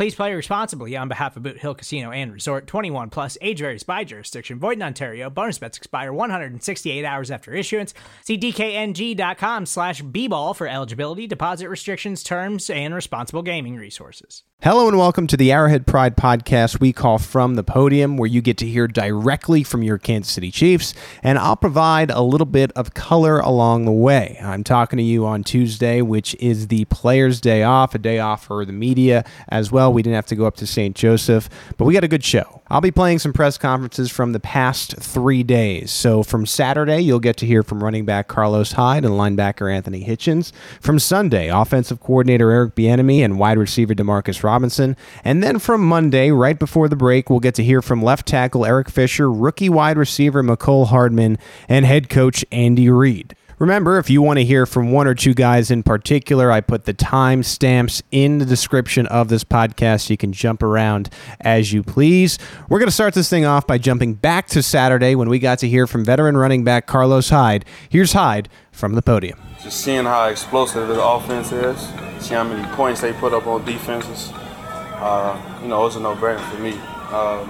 Please play responsibly on behalf of Boot Hill Casino and Resort 21 plus age varies by jurisdiction. Void in Ontario. Bonus bets expire 168 hours after issuance. See DKNG.com slash B-ball for eligibility, deposit restrictions, terms, and responsible gaming resources. Hello and welcome to the Arrowhead Pride podcast we call From the Podium, where you get to hear directly from your Kansas City Chiefs, and I'll provide a little bit of color along the way. I'm talking to you on Tuesday, which is the Players' Day off, a day off for the media as well. We didn't have to go up to St. Joseph, but we got a good show. I'll be playing some press conferences from the past three days. So from Saturday, you'll get to hear from running back Carlos Hyde and linebacker Anthony Hitchens. From Sunday, offensive coordinator Eric Bieniemy and wide receiver Demarcus Robinson. And then from Monday, right before the break, we'll get to hear from left tackle Eric Fisher, rookie wide receiver Mecole Hardman, and head coach Andy Reid. Remember, if you want to hear from one or two guys in particular, I put the time stamps in the description of this podcast. You can jump around as you please. We're going to start this thing off by jumping back to Saturday when we got to hear from veteran running back Carlos Hyde. Here's Hyde from the podium. Just seeing how explosive the offense is, see how many points they put up on defenses. Uh, you know, it was a no-brainer for me. Um,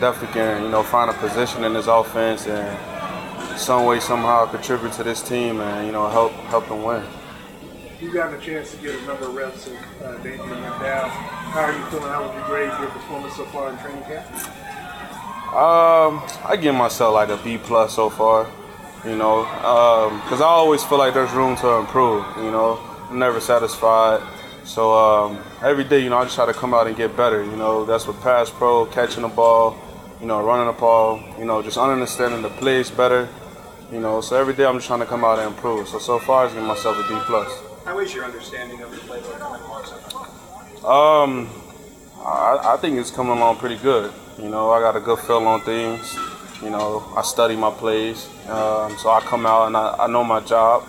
definitely can, you know, find a position in this offense and some way, somehow contribute to this team and you know help help them win. You got a chance to get a number of reps of uh, Damien went down. How are you feeling? How would you grade your performance so far in training camp? Um, I give myself like a B plus so far. You know, because um, I always feel like there's room to improve. You know, I'm never satisfied. So um, every day, you know, I just try to come out and get better. You know, that's with pass pro, catching the ball, you know, running the ball, you know, just understanding the plays better, you know, so every day I'm just trying to come out and improve. So so far, I give myself a D plus. How is your understanding of the playbook coming along? Um, I, I think it's coming along pretty good. You know, I got a good feel on things. You know, I study my plays, um, so I come out and I, I know my job.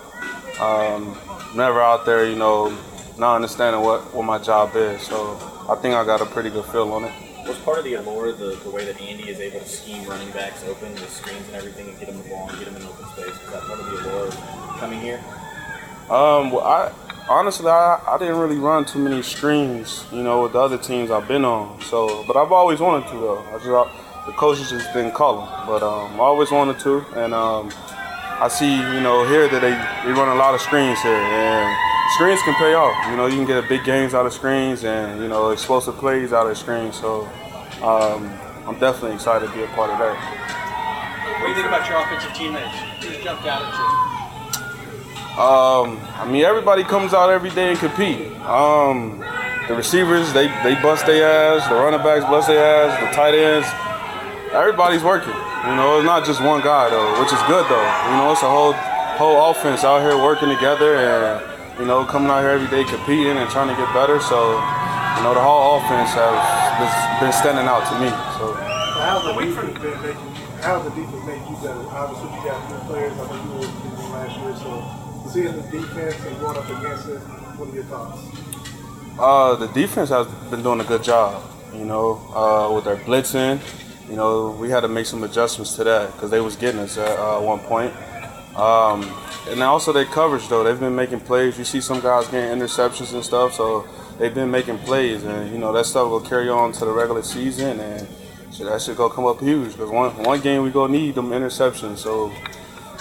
Um, never out there, you know, not understanding what, what my job is. So I think I got a pretty good feel on it was part of the allure the, the way that Andy is able to scheme running backs open with screens and everything and get them the ball and get them in open space? Was that part of the allure coming here? Um, well, I honestly I, I didn't really run too many screens, you know, with the other teams I've been on. So, but I've always wanted to though. I just the coaches just didn't call them, but um, I always wanted to, and um, I see you know here that they, they run a lot of screens here and screens can pay off. You know, you can get big games out of screens and you know explosive plays out of screens. So um, I'm definitely excited to be a part of that. What do you think about your offensive teammates? Who's jumped out at you? Um, I mean, everybody comes out every day and compete. Um, the receivers, they, they bust their ass. The running backs bust their ass. The tight ends, everybody's working. You know, it's not just one guy though, which is good though. You know, it's a whole whole offense out here working together and you know, coming out here every day competing and trying to get better. So, you know, the whole offense has been standing out to me. So, how's the defense been making? How's the defense make you better? Obviously, you got new players. I know you were in last year, so seeing the defense and going up against it, what are your thoughts? Uh, the defense has been doing a good job. You know, uh, with their blitzing. You know, we had to make some adjustments to that because they was getting us at uh, one point. Um, and also their coverage though, they've been making plays. You see some guys getting interceptions and stuff, so they've been making plays, and you know that stuff will carry on to the regular season, and so that should go come up huge because one one game we gonna need them interceptions. So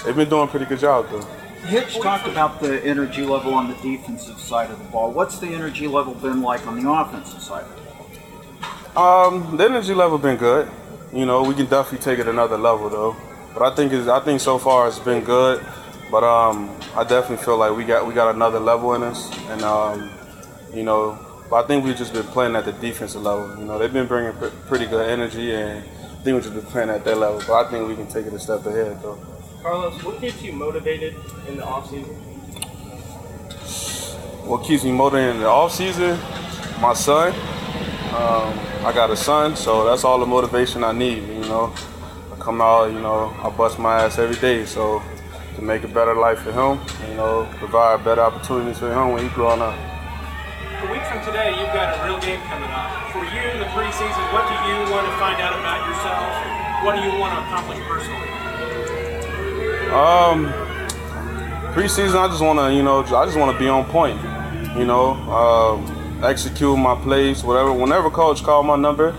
they've been doing a pretty good job though. Hitch talked about the energy level on the defensive side of the ball. What's the energy level been like on the offensive side? Of the ball? Um, the energy level been good. You know, we can definitely take it another level though. But I think I think so far it's been good. But um, I definitely feel like we got we got another level in us, and um, you know, but I think we've just been playing at the defensive level. You know, they've been bringing pr- pretty good energy, and I think we've just been playing at that level. But I think we can take it a step ahead, though. Carlos, what keeps you motivated in the offseason? What keeps me motivated in the off season? My son. Um, I got a son, so that's all the motivation I need. You know, come out, you know, I bust my ass every day, so to make a better life for him, you know, provide better opportunities for him when he's growing up. A week from today, you've got a real game coming up. For you in the preseason, what do you want to find out about yourself? What do you want to accomplish personally? Um, preseason, I just want to, you know, I just want to be on point. You know, um, execute my plays, whatever. Whenever coach call my number,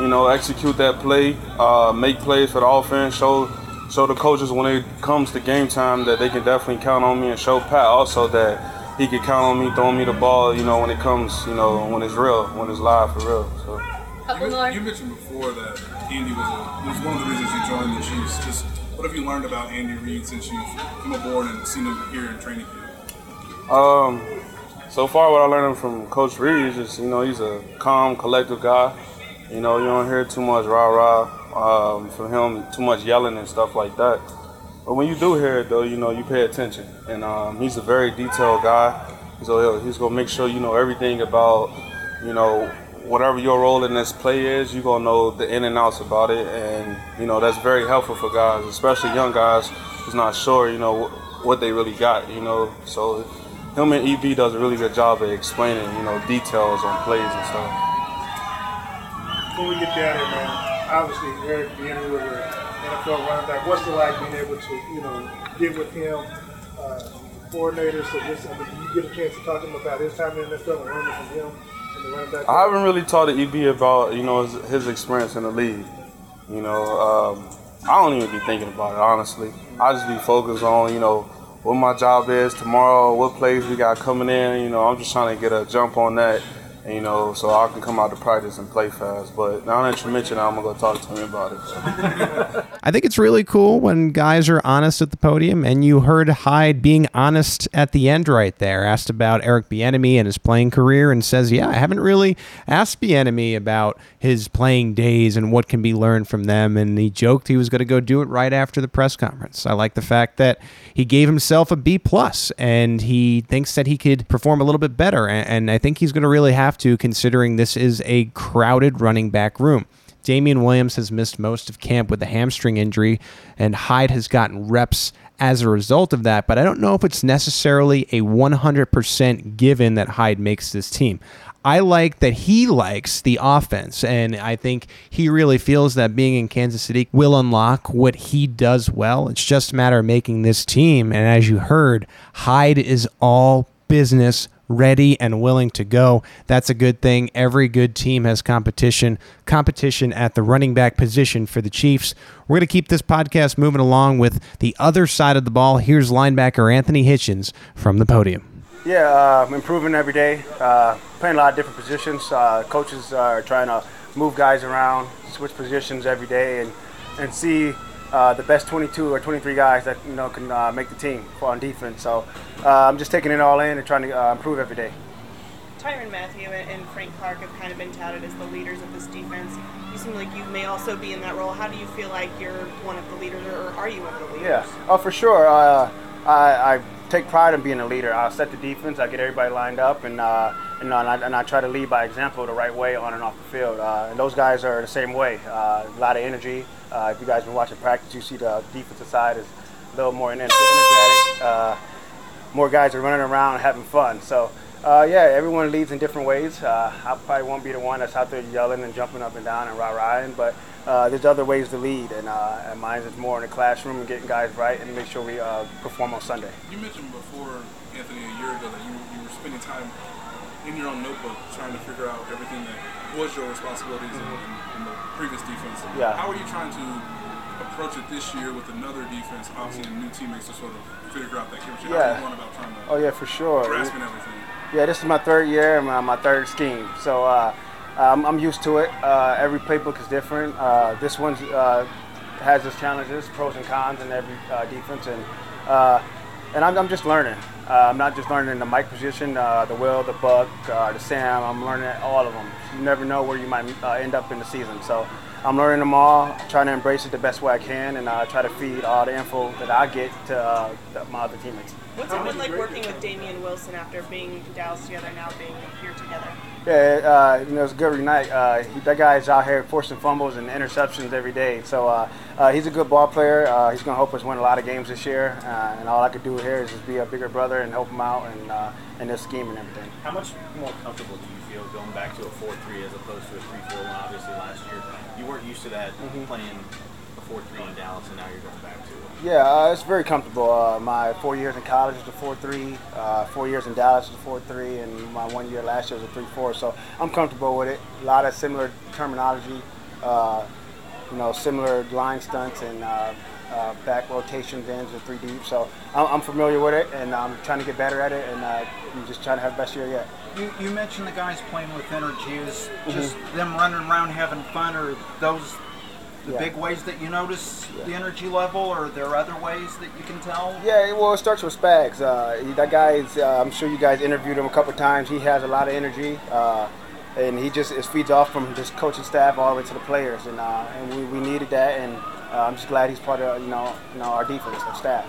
you know, execute that play, uh, make plays for the offense, show show the coaches when it comes to game time that they can definitely count on me, and show Pat also that he can count on me throwing me the ball. You know, when it comes, you know, when it's real, when it's live for real. So. You, you mentioned before that Andy was, a, was one of the reasons you joined the Chiefs. Just what have you learned about Andy Reid since you've come aboard and seen him here in training camp? Um, so far, what I learned from Coach Reid is just, you know, he's a calm, collective guy. You know, you don't hear too much rah rah um, from him, too much yelling and stuff like that. But when you do hear it, though, you know, you pay attention. And um, he's a very detailed guy. So he's going to make sure you know everything about, you know, whatever your role in this play is, you're going to know the in and outs about it. And, you know, that's very helpful for guys, especially young guys who's not sure, you know, what they really got, you know. So him and EB does a really good job of explaining, you know, details on plays and stuff. Before we get you out of here, man, obviously Eric Bieniemy was an NFL running back. What's it like being able to, you know, get with him, uh, coordinator? So this, I mean, you get a chance to talk to him about his time in the NFL and learning from him. I haven't really talked to EB about, you know, his, his experience in the league. You know, um, I don't even be thinking about it, honestly. I just be focused on, you know, what my job is tomorrow, what plays we got coming in. You know, I'm just trying to get a jump on that, you know, so I can come out to practice and play fast. But now that you mention it, I'm going to go talk to him about it. I think it's really cool when guys are honest at the podium, and you heard Hyde being honest at the end right there. Asked about Eric Bieniemy and his playing career, and says, "Yeah, I haven't really asked Bieniemy about his playing days and what can be learned from them." And he joked he was going to go do it right after the press conference. I like the fact that he gave himself a B plus, and he thinks that he could perform a little bit better. And, and I think he's going to really have to, considering this is a crowded running back room. Damien Williams has missed most of camp with a hamstring injury, and Hyde has gotten reps as a result of that. But I don't know if it's necessarily a 100% given that Hyde makes this team. I like that he likes the offense, and I think he really feels that being in Kansas City will unlock what he does well. It's just a matter of making this team. And as you heard, Hyde is all business ready and willing to go. That's a good thing. Every good team has competition, competition at the running back position for the Chiefs. We're going to keep this podcast moving along with the other side of the ball. Here's linebacker Anthony Hitchens from the podium. Yeah, uh, I'm improving every day. Uh, playing a lot of different positions. Uh, coaches are trying to move guys around, switch positions every day, and and see uh, the best 22 or 23 guys that you know can uh, make the team on defense. So uh, I'm just taking it all in and trying to uh, improve every day. Tyrann Mathieu and Frank Clark have kind of been touted as the leaders of this defense. You seem like you may also be in that role. How do you feel like you're one of the leaders, or are you one of the leaders? Yeah, oh for sure. Uh, I, I take pride in being a leader. I set the defense. I get everybody lined up, and uh, and, and, I, and I try to lead by example the right way on and off the field. Uh, and those guys are the same way. Uh, a lot of energy. Uh, if you guys been watching practice, you see the defensive side is a little more energetic. Uh, more guys are running around having fun. So. Uh, yeah, everyone leads in different ways. Uh, I probably won't be the one that's out there yelling and jumping up and down and rah-rahing, but uh, there's other ways to lead, and, uh, and mine is more in the classroom and getting guys right and make sure we uh, perform on Sunday. You mentioned before, Anthony, a year ago that you, you were spending time in your own notebook trying to figure out everything that was your responsibilities in the previous defense. Yeah. How are you trying to approach it this year with another defense, obviously, and new teammates to sort of figure out that chemistry? Yeah. you going about trying to Oh yeah, for sure. grasping everything? Yeah, this is my third year and my, my third scheme, so uh, I'm, I'm used to it. Uh, every playbook is different. Uh, this one uh, has its challenges, pros and cons, in every uh, defense, and uh, and I'm, I'm just learning. Uh, I'm not just learning the mic position, uh, the Will, the Buck, uh, the Sam. I'm learning all of them. You never know where you might uh, end up in the season. So I'm learning them all, trying to embrace it the best way I can, and uh, try to feed all the info that I get to uh, my other teammates. What's it been like working with Damien Wilson after being in Dallas together, and now being here together? Yeah, uh, you know, it's a good reunite. Uh, he, that guy's out here forcing fumbles and interceptions every day. So uh, uh, he's a good ball player. Uh, he's going to help us win a lot of games this year. Uh, and all I could do here is just be a bigger brother and help him out and uh, in this scheme and everything. How much more comfortable do you feel going back to a 4-3 as opposed to a 3-4 when obviously last year you weren't used to that Mhm. playing a 4-3 in Dallas and now you're going back to it? Yeah, uh, it's very comfortable. Uh, my four years in college was a 4-3. Uh, four years in Dallas was a 4-3, and my one year last year was a 3-4. So I'm comfortable with it. A lot of similar terminology, uh, you know, similar line stunts and uh, uh, back rotations into three deep. So I'm, I'm familiar with it, and I'm trying to get better at it, and uh, I'm just trying to have the best year yet. You, you mentioned the guys playing with energy. Is just Mhm. them running around having fun, or those the Yeah. big ways that you notice the energy level, or are there other ways that you can tell? Yeah, well, it starts with Spags. Uh, that guy is, uh, I'm sure you guys interviewed him a couple times. He has a lot of energy, uh, and he just it feeds off from his coaching staff all the way to the players, and uh, and we, we needed that, and uh, I'm just glad he's part of you know you know our defense, our staff.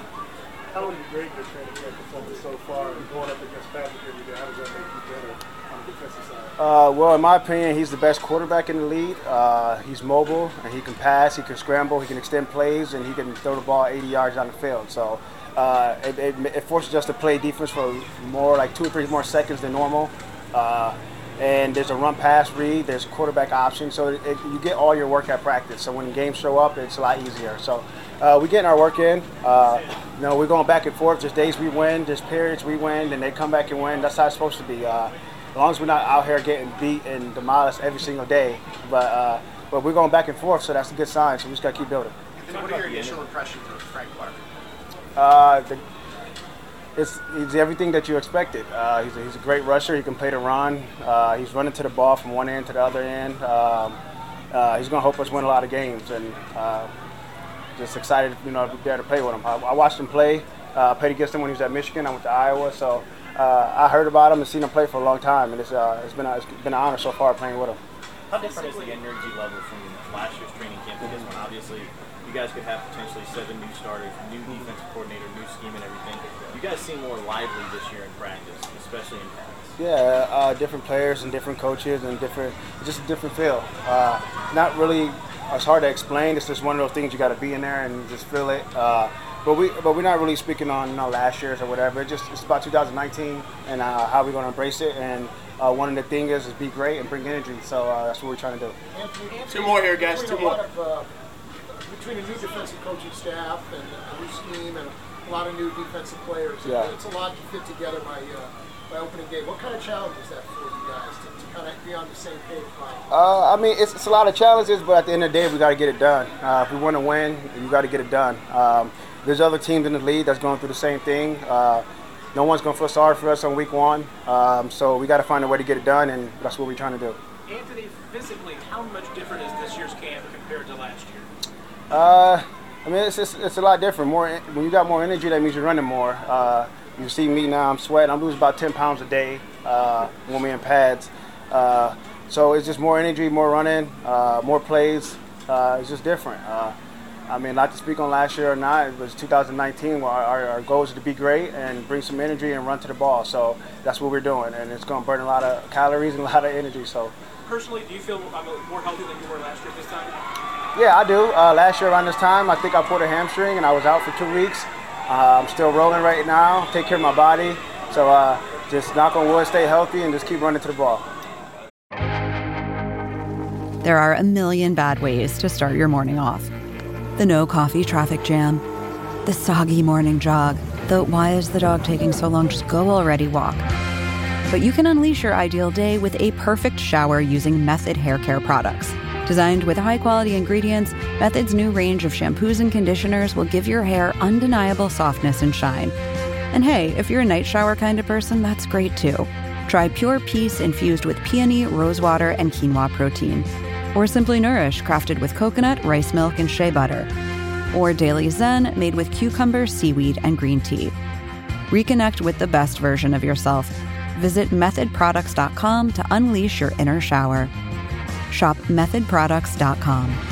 How would you grade your training camp performance so far and going up against Patrick every day? How does that make you better on the defensive side? Uh, well, in my opinion, he's the best quarterback in the league. Uh, he's mobile, and he can pass, he can scramble, he can extend plays, and he can throw the ball 80 yards down the field. So uh, it, it, it forces us to play defense for more, like two or three more seconds than normal. Uh, and there's a run pass read, there's a quarterback option, so it, you get all your work at practice. So when games show up, it's a lot easier. So uh, we're getting our work in. Uh, you know, we're going back and forth. There's days we win, there's periods we win, and they come back and win. That's how it's supposed to be. As long as we're not out here getting beat and demolished every single day. But uh, but we're going back and forth, so that's a good sign. So we just got to keep building. What are your initial impressions of Frank Clark? Uh, the, it's he's everything that you expected. Uh, he's, a, he's a great rusher. He can play the run. Uh, he's running to the ball from one end to the other end. Um, uh, he's going to help us win a lot of games, and uh, just excited, you know, to be there to play with him. I, I watched him play. Uh, played against him when he was at Michigan. I went to Iowa, so uh, I heard about him and seen him play for a long time, and it's, uh, it's been a, it's been an honor so far playing with him. How different is the energy level from last year's training camp to this one? Obviously, you guys could have potentially seven new starters, new defensive coordinator, new scheme, and everything. You guys seem more lively this year in practice, especially in practice. Yeah, uh, different players and different coaches and different, just a different feel. Uh, not really, it's hard to explain. It's just one of those things you got to be in there and just feel it. Uh, but we, but we're not really speaking on you know last year's or whatever. It just it's about 2019 and uh, how we're going to embrace it. And uh, one of the things is, is be great and bring energy. So uh, that's what we're trying to do. Anthony, Anthony, Two more here, guys, between two a more. Of, uh, between a new defensive coaching staff and a new scheme and a lot of new defensive players, Yeah. it's a lot to fit together by, uh, by opening day. What kind of challenge is that for you guys to, to kind of be on the same page? By Uh, I mean, it's, it's a lot of challenges, but at the end of the day, we got to get it done. Uh, if we want to win, you got to get it done. Um, there's other teams in the league that's going through the same thing. Uh, no one's going to feel sorry for us on week one, um, so we got to find a way to get it done, and that's what we're trying to do. Anthony, physically, how much different is this year's camp compared to last year? Uh, I mean, it's, it's, it's a lot different. More when you got more energy, that means you're running more. Uh, you see me now; I'm sweating. I'm losing about 10 pounds a day uh, when we're in pads. Uh, so it's just more energy, more running, uh, more plays. Uh, it's just different. Uh, I mean, not to speak on last year or not, it was 2019 where our, our, goal is to be great and bring some energy and run to the ball. So that's what we're doing, and it's going to burn a lot of calories and a lot of energy. So. Personally, do you feel more healthy than you were last year at this time? Yeah, I do. Uh, last year around this time, I think I pulled a hamstring and I was out for two weeks. Uh, I'm still rolling right now. Take care of my body. So uh, just knock on wood, stay healthy, and just keep running to the ball. There are a million bad ways to start your morning off. The no coffee traffic jam, the soggy morning jog, the why is the dog taking so long, just go already walk. But you can unleash your ideal day with a perfect shower using Method Hair Care products. Designed with high quality ingredients, Method's new range of shampoos and conditioners will give your hair undeniable softness and shine. And hey, if you're a night shower kind of person, that's great too. Try Pure Peace infused with peony, rosewater, and quinoa protein. Or Simply Nourish, crafted with coconut, rice milk, and shea butter. Or Daily Zen, made with cucumber, seaweed, and green tea. Reconnect with the best version of yourself. Visit methodproducts.com to unleash your inner shower. Shop methodproducts.com.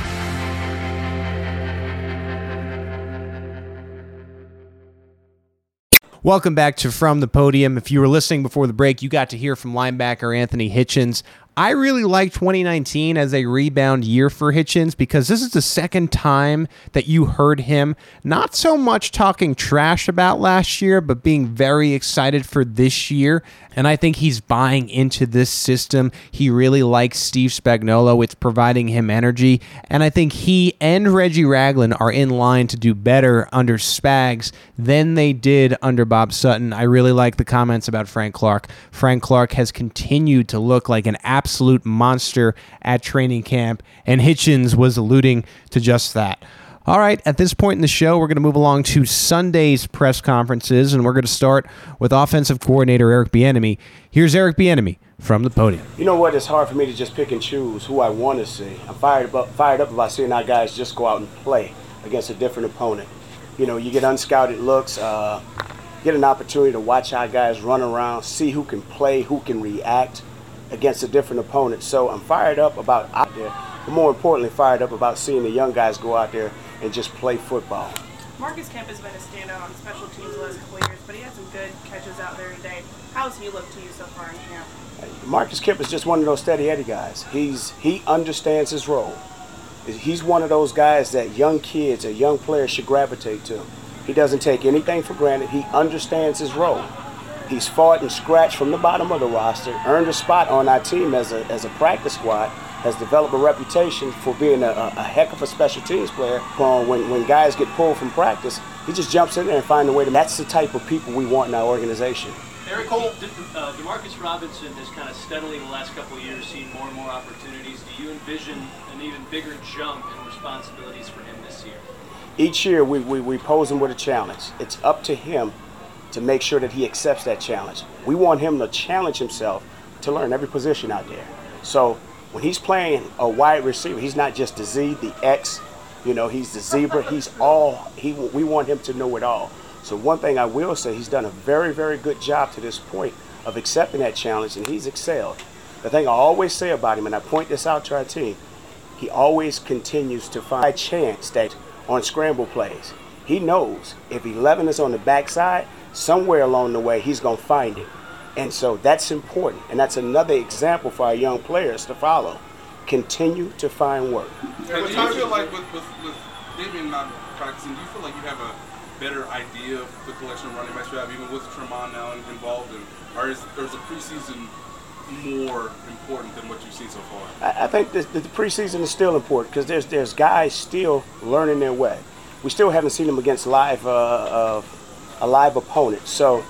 Welcome back to From the Podium. If you were listening before the break, you got to hear from linebacker Anthony Hitchens. I really like 2019 as a rebound year for Hitchens because this is the second time that you heard him not so much talking trash about last year, but being very excited for this year. And I think he's buying into this system. He really likes Steve Spagnuolo. It's providing him energy. And I think he and Reggie Ragland are in line to do better under Spags than they did under Bob Sutton. I really like the comments about Frank Clark. Frank Clark has continued to look like an absolute monster at training camp, and Hitchens was alluding to just that. All right, at this point in the show, we're going to move along to Sunday's press conferences, and we're going to start with offensive coordinator Eric Bieniemy. Here's Eric Bieniemy from the podium. You know what? It's hard for me to just pick and choose who I want to see. I'm fired up, fired up about seeing our guys just go out and play against a different opponent. You know, you get unscouted looks, uh, get an opportunity to watch our guys run around, see who can play, who can react against a different opponent. So I'm fired up about out there, but more importantly, fired up about seeing the young guys go out there and just play football. Marcus Kemp has been a standout on special teams the last couple of years, but he had some good catches out there today. How has he looked to you so far in camp? Marcus Kemp is just one of those steady Eddie guys. He's he understands his role. He's one of those guys that young kids or young players should gravitate to. He doesn't take anything for granted. He understands his role. He's fought and scratched from the bottom of the roster, earned a spot on our team as a, as a practice squad, has developed a reputation for being a, a heck of a special teams player. When, when guys get pulled from practice, he just jumps in there and finds a way to. That's the type of people we want in our organization. Eric Cole, uh, Demarcus Robinson has kind of steadily the last couple of years seen more and more opportunities. Do you envision an even bigger jump in responsibilities for him this year? Each year, we, we, we pose him with a challenge. It's up to him to make sure that he accepts that challenge. We want him to challenge himself to learn every position out there. So when he's playing a wide receiver, he's not just the Z, the X, you know, he's the zebra. He's all he. We want him to know it all. So one thing I will say, he's done a very, very good job to this point of accepting that challenge, and he's excelled. The thing I always say about him, and I point this out to our team, he always continues to find a chance that on scramble plays, he knows if 11 is on the backside, somewhere along the way, he's going to find it. And so that's important. And that's another example for our young players to follow. Continue to find work. Hey, do you feel like with, with, with Damien not practicing, do you feel like you have a better idea of the collection of running backs you have, even with Tremon now involved? In, or is, or is the preseason more important than what you've seen so far? I, I think the, the preseason is still important because there's, there's guys still learning their way. We still haven't seen them against live uh, uh, a live opponent. So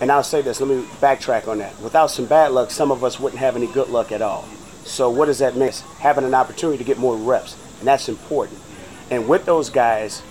and I'll say this, let me backtrack on that. Without some bad luck, some of us wouldn't have any good luck at all. So what does that mean? Having an opportunity to get more reps, and that's important. And with those guys,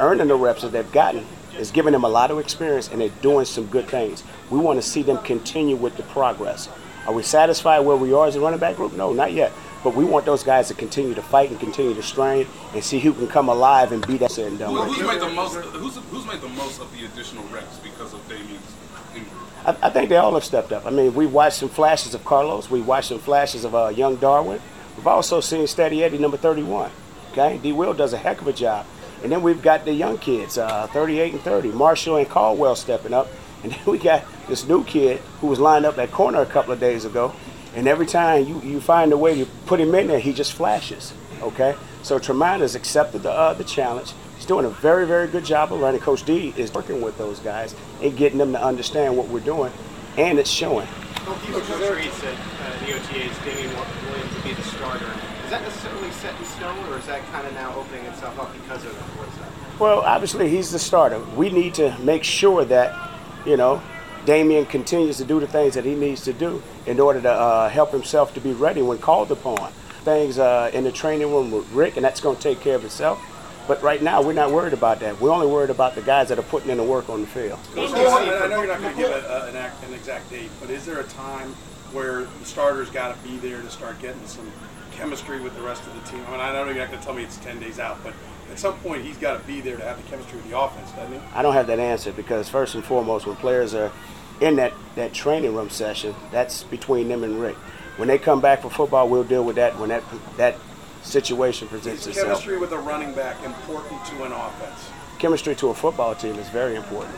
earning the reps that they've gotten is giving them a lot of experience, and they're doing some good things. We want to see them continue with the progress. Are we satisfied where we are as a running back group? No, not yet. But we want those guys to continue to fight and continue to strain and see who can come alive and beat us and done. Well, who's made the most? Who's, who's made the most of the additional reps because of Damien's injury? I, I, think they all have stepped up. I mean, we watched some flashes of Carlos. We watched some flashes of uh, young Darwin. We've also seen Steady Eddie, number 31. Okay, D. Will does a heck of a job. And then we've got the young kids, uh, 38 and 30. Marshall and Caldwell stepping up. And then we got this new kid who was lined up at corner a couple of days ago and every time you, you find a way to put him in there, he just flashes. Okay? So Tremon has accepted the, uh, the challenge. He's doing a very, very good job of running. Coach D is working with those guys and getting them to understand what we're doing, and it's showing. Coach Reid said uh, the OTAs Damien Williams to be the starter. Is that necessarily set in stone, or is that kind of now opening itself up because of what's up? Well, obviously he's the starter. We need to make sure that, you know, Damien continues to do the things that he needs to do in order to uh, help himself to be ready when called upon. Things uh, in the training room with Rick, and that's going to take care of itself. But right now, we're not worried about that. We're only worried about the guys that are putting in the work on the field. I know you're not going to give a, an, an exact date, but is there a time where the starters got to be there to start getting some chemistry with the rest of the team? I mean, I don't know you're not going to tell me it's 10 days out, but at some point he's got to be there to have the chemistry of the offense, doesn't he? I don't have that answer because first and foremost, when players are in that, that training room session, that's between them and Rick. When they come back for football, we'll deal with that when that that situation presents Is itself. chemistry with a running back important to an offense? Chemistry to a football team is very important.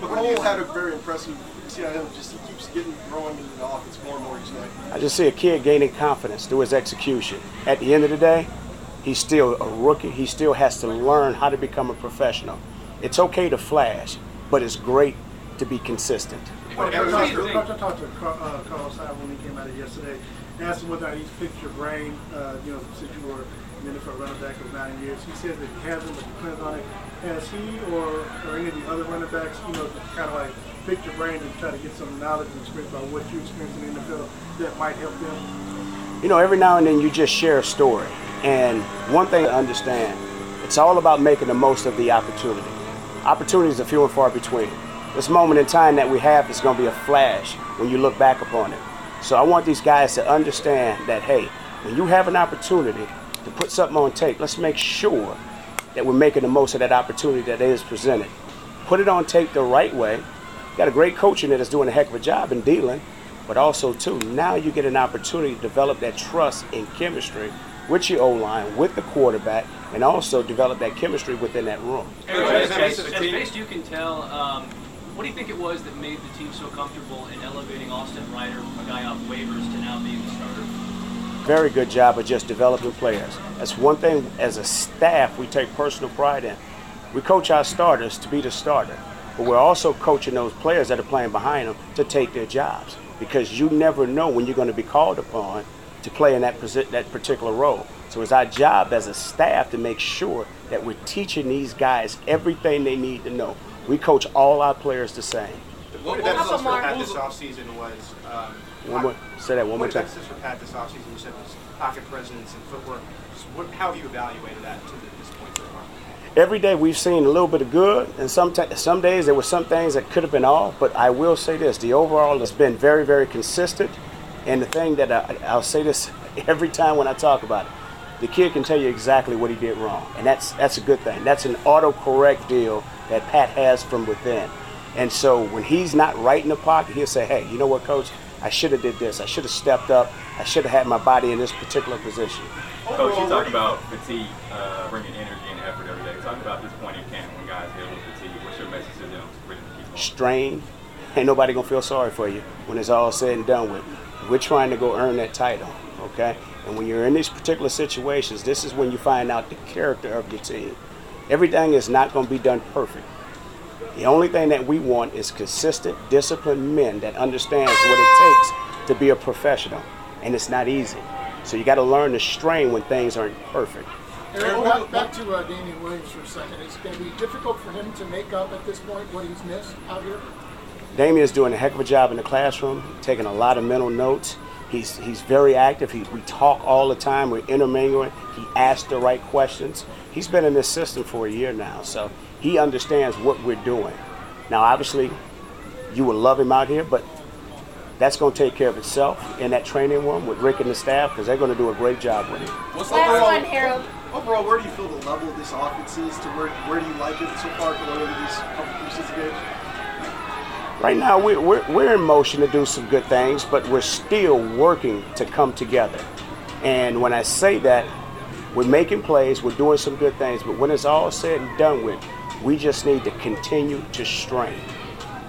Mecole had a very impressive. See how him just he keeps getting growing into the offense more and more each night. I just see a kid gaining confidence through his execution. At the end of the day, he's still a rookie. He still has to learn how to become a professional. It's okay to flash, but it's great to be consistent. Coach, I talked to, Coach, I talked to uh, Carlos Hyde when he came out here yesterday. Asked him whether he's picked your brain, uh, you know, since you were an NFL running back for nine years. He said that he hasn't, but depends on it. Has he or, or any of the other running backs, you know, kind of like picked your brain to try to get some knowledge and experience about what you experienced in the NFL that might help them? You know, every now and then you just share a story. And one thing to understand, it's all about making the most of the opportunity. Opportunities are few and far between. This moment in time that we have is going to be a flash when you look back upon it. So I want these guys to understand that, hey, when you have an opportunity to put something on tape, let's make sure that we're making the most of that opportunity that is presented. Put it on tape the right way. Got a great coach in there that's doing a heck of a job in dealing, but also too, now you get an opportunity to develop that trust and chemistry with your O line, with the quarterback, and also develop that chemistry within that room. As best, as best you can tell, um, what do you think it was that made the team so comfortable in elevating Austin Reiter, a guy off waivers, to now being the starter? Very good job of just developing players. That's one thing as a staff we take personal pride in. We coach our starters to be the starter, but we're also coaching those players that are playing behind them to take their jobs because you never know when you're going to be called upon to play in that that particular role. So it's our job as a staff to make sure that we're teaching these guys everything they need to know. We coach all our players the same. What Couple emphasis for more. Pat this offseason was. Um, One more, say that one more what time. emphasis for Pat this offseason? You said was pocket presence and footwork. What, how have you evaluated that to this point so far? every day we've seen a little bit of good, and some t- some days there were some things that could have been off. But I will say this: the overall has been very, very consistent. And the thing that I, I'll say this every time when I talk about it, the kid can tell you exactly what he did wrong, and that's that's a good thing. That's an autocorrect deal that Pat has from within. And so when he's not right in the pocket, he'll say, "Hey, you know what, coach? I should have did this. I should have stepped up. I should have had my body in this particular position." Coach, you talk about fatigue, uh, bringing energy and effort every day. Talk about this point in camp when guys get a little fatigued. What's your message to them to really keep going? strain. Ain't nobody gonna feel sorry for you when it's all said and done with. We're trying to go earn that title, okay? And when you're in these particular situations, this is when you find out the character of your team. Everything is not gonna be done perfect. The only thing that we want is consistent, disciplined men that understands what it takes to be a professional, and it's not easy. So you got to learn to strain when things aren't perfect. Eric, back, back to uh, Damien Williams for a second. It's going to be difficult for him to make up at this point what he's missed out here. Damien's doing a heck of a job in the classroom, taking a lot of mental notes. He's he's very active. He, we talk all the time. We're intermingling. He asks the right questions. He's been in this system for a year now, so he understands what we're doing. Now, obviously, you would love him out here, but that's going to take care of itself in that training room with Rick and the staff because they're going to do a great job with him. What's Last one, Harold. Overall, where do you feel the level of this offense is? To where where do you like it so far going into these couple preseason games? Right now, we're, we're, we're in motion to do some good things, but we're still working to come together. And when I say that, we're making plays, we're doing some good things, but when it's all said and done with, we just need to continue to strain.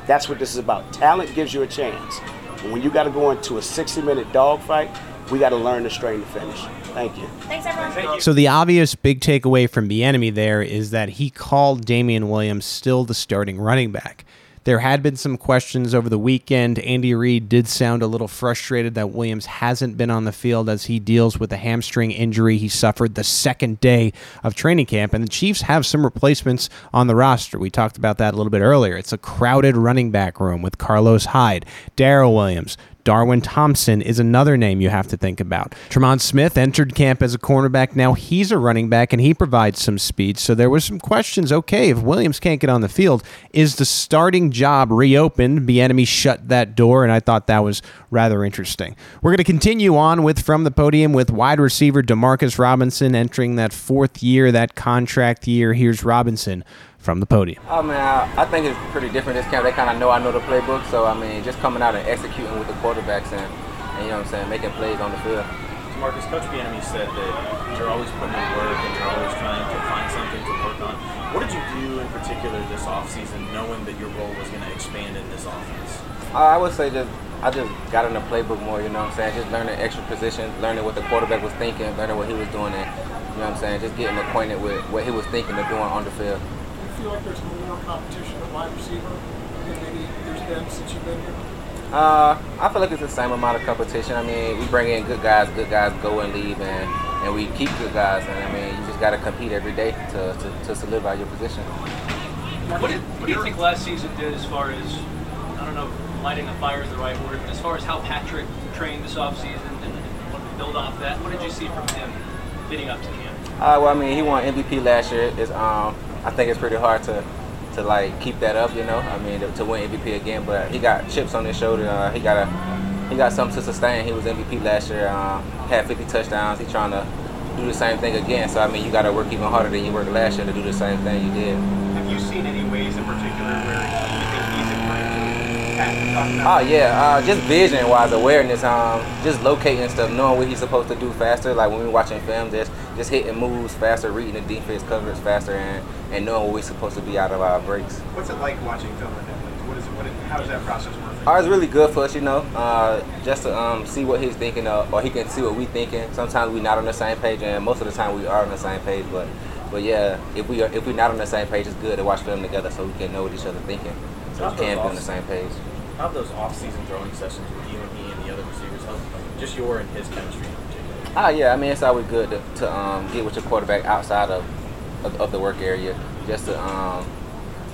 That's what this is about. Talent gives you a chance. But when you got to go into a 60 minute dogfight, we got to learn to strain to finish. Thank you. Thanks, everyone. Thank you. So the obvious big takeaway from Bieniemy there is that he called Damien Williams still the starting running back. There had been some questions over the weekend. Andy Reid did sound a little frustrated that Williams hasn't been on the field as he deals with a hamstring injury he suffered the second day of training camp. And the Chiefs have some replacements on the roster. We talked about that a little bit earlier. It's a crowded running back room with Carlos Hyde, Darrel Williams, Darwin Thompson is another name you have to think about. Tremon Smith entered camp as a cornerback. Now he's a running back and he provides some speed. So there were some questions. Okay, if Williams can't get on the field, is the starting job reopened? Bieniemy shut that door, and I thought that was rather interesting. We're going to continue on with from the podium with wide receiver Demarcus Robinson entering that fourth year, that contract year. Here's Robinson from the podium. Oh man, I, I think it's pretty different this camp. They kind of know I know the playbook, so I mean, just coming out and executing with the quarterbacks and, and you know what I'm saying, making plays on the field. So Marcus, Coach Bieniemy said that you're always putting in work and you're always trying to find something to work on. What did you do in particular this offseason, knowing that your role was going to expand in this offense? Uh, I would say just I just got in the playbook more. You know what I'm saying? Just learning extra positions, learning what the quarterback was thinking, learning what he was doing, and you know what I'm saying? Just getting acquainted with what he was thinking of doing on the field feel like there's more competition at wide receiver than maybe there's been since you've been here? Uh, I feel like it's the same amount of competition. I mean, we bring in good guys, good guys go and leave, and, and we keep good guys. And I mean, you just got to compete every day to, to, to solidify your position. What, did, what do you think last season did as far as, I don't know, lighting a fire is the right word, but as far as how Patrick trained this offseason and, and build off that, what did you see from him leading up to camp? Uh, well, I mean, he won MVP last year. It's, um, I think it's pretty hard to to like keep that up, you know. I mean, to, to win MVP again, but he got chips on his shoulder. Uh, he got a he got something to sustain. He was MVP last year. Um, had 50 touchdowns. He's trying to do the same thing again. So I mean, you got to work even harder than you worked last year to do the same thing you did. Have you seen any ways in particular where you think he's improved? Oh yeah, uh, just vision wise, awareness, um, just locating stuff, knowing what he's supposed to do faster. Like when we're watching film, just just hitting moves faster, reading the defense coverage faster, and, and knowing what we're supposed to be out of our breaks. What's it like watching film like that? What is it, what is, how does that process work? Oh, it's really good for us, you know, uh, just to um, see what he's thinking of, or he can see what we're thinking. Sometimes we're not on the same page, and most of the time we are on the same page. But, but yeah, if we are, if we're not on the same page, it's good to watch film together so we can know what each other thinking, so we can be on the same page. How have those off-season throwing sessions with you and he and the other receivers helped? Just your and his chemistry. Ah, yeah. I mean, it's always good to, to um, get with your quarterback outside of, of, of the work area, just to, um,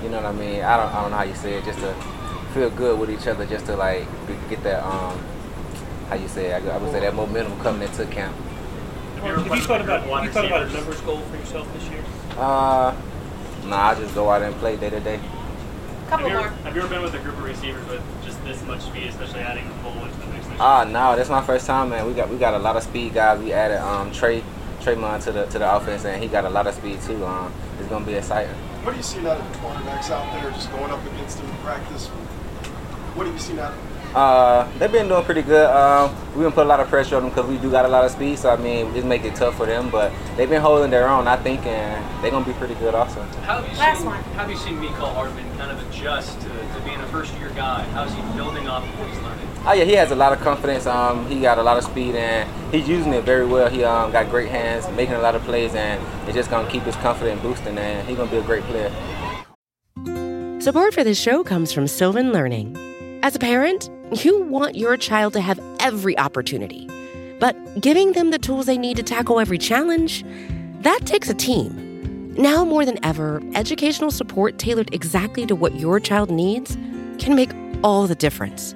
you know what I mean. I don't, I don't know how you say it, just to feel good with each other, just to like get that, um, how you say it, I, would say that momentum coming into camp. Have you, thought about, have you thought about a numbers goal for yourself this year? Uh, nah, I just go out and play day to day. Couple have you, ever, have you ever been with a group of receivers with just this much speed, especially adding a Cole into the mix? Ah, uh, no, that's my first time, man. We got we got a lot of speed guys. We added um, Trey Tremon to the to the offense, and he got a lot of speed too. Um, it's gonna be exciting. What do you see out of the cornerbacks out there, just going up against them in practice? What do you see out? Uh, they've been doing pretty good. Um, we been put a lot of pressure on them because we do got a lot of speed. So I mean, it make it tough for them. But they've been holding their own, I think, and they're gonna be pretty good also. How have you Last seen, one. How have you seen Mecole Hardman kind of adjust to, to being a first-year guy? How's he building off what he's learning? Oh yeah, he has a lot of confidence. Um, he got a lot of speed and he's using it very well. He um, got great hands, making a lot of plays, and it's just gonna keep his confidence boosting. And he's gonna be a great player. Support for this show comes from Sylvan Learning. As a parent, you want your child to have every opportunity, but giving them the tools they need to tackle every challenge, that takes a team. Now more than ever, educational support tailored exactly to what your child needs can make all the difference.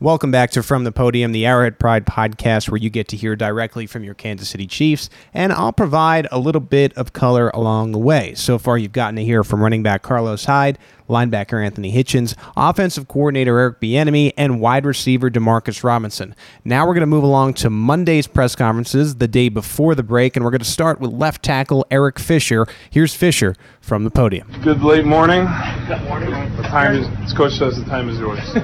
Welcome back to From the Podium, the Arrowhead Pride podcast, where you get to hear directly from your Kansas City Chiefs, and I'll provide a little bit of color along the way. So far, you've gotten to hear from running back Carlos Hyde, linebacker Anthony Hitchens, offensive coordinator Eric Bieniemy, and wide receiver Demarcus Robinson. Now we're going to move along to Monday's press conferences, the day before the break, and we're going to start with left tackle Eric Fisher. Here's Fisher from the podium. Good late morning. Good morning. The time is, coach says the time is yours.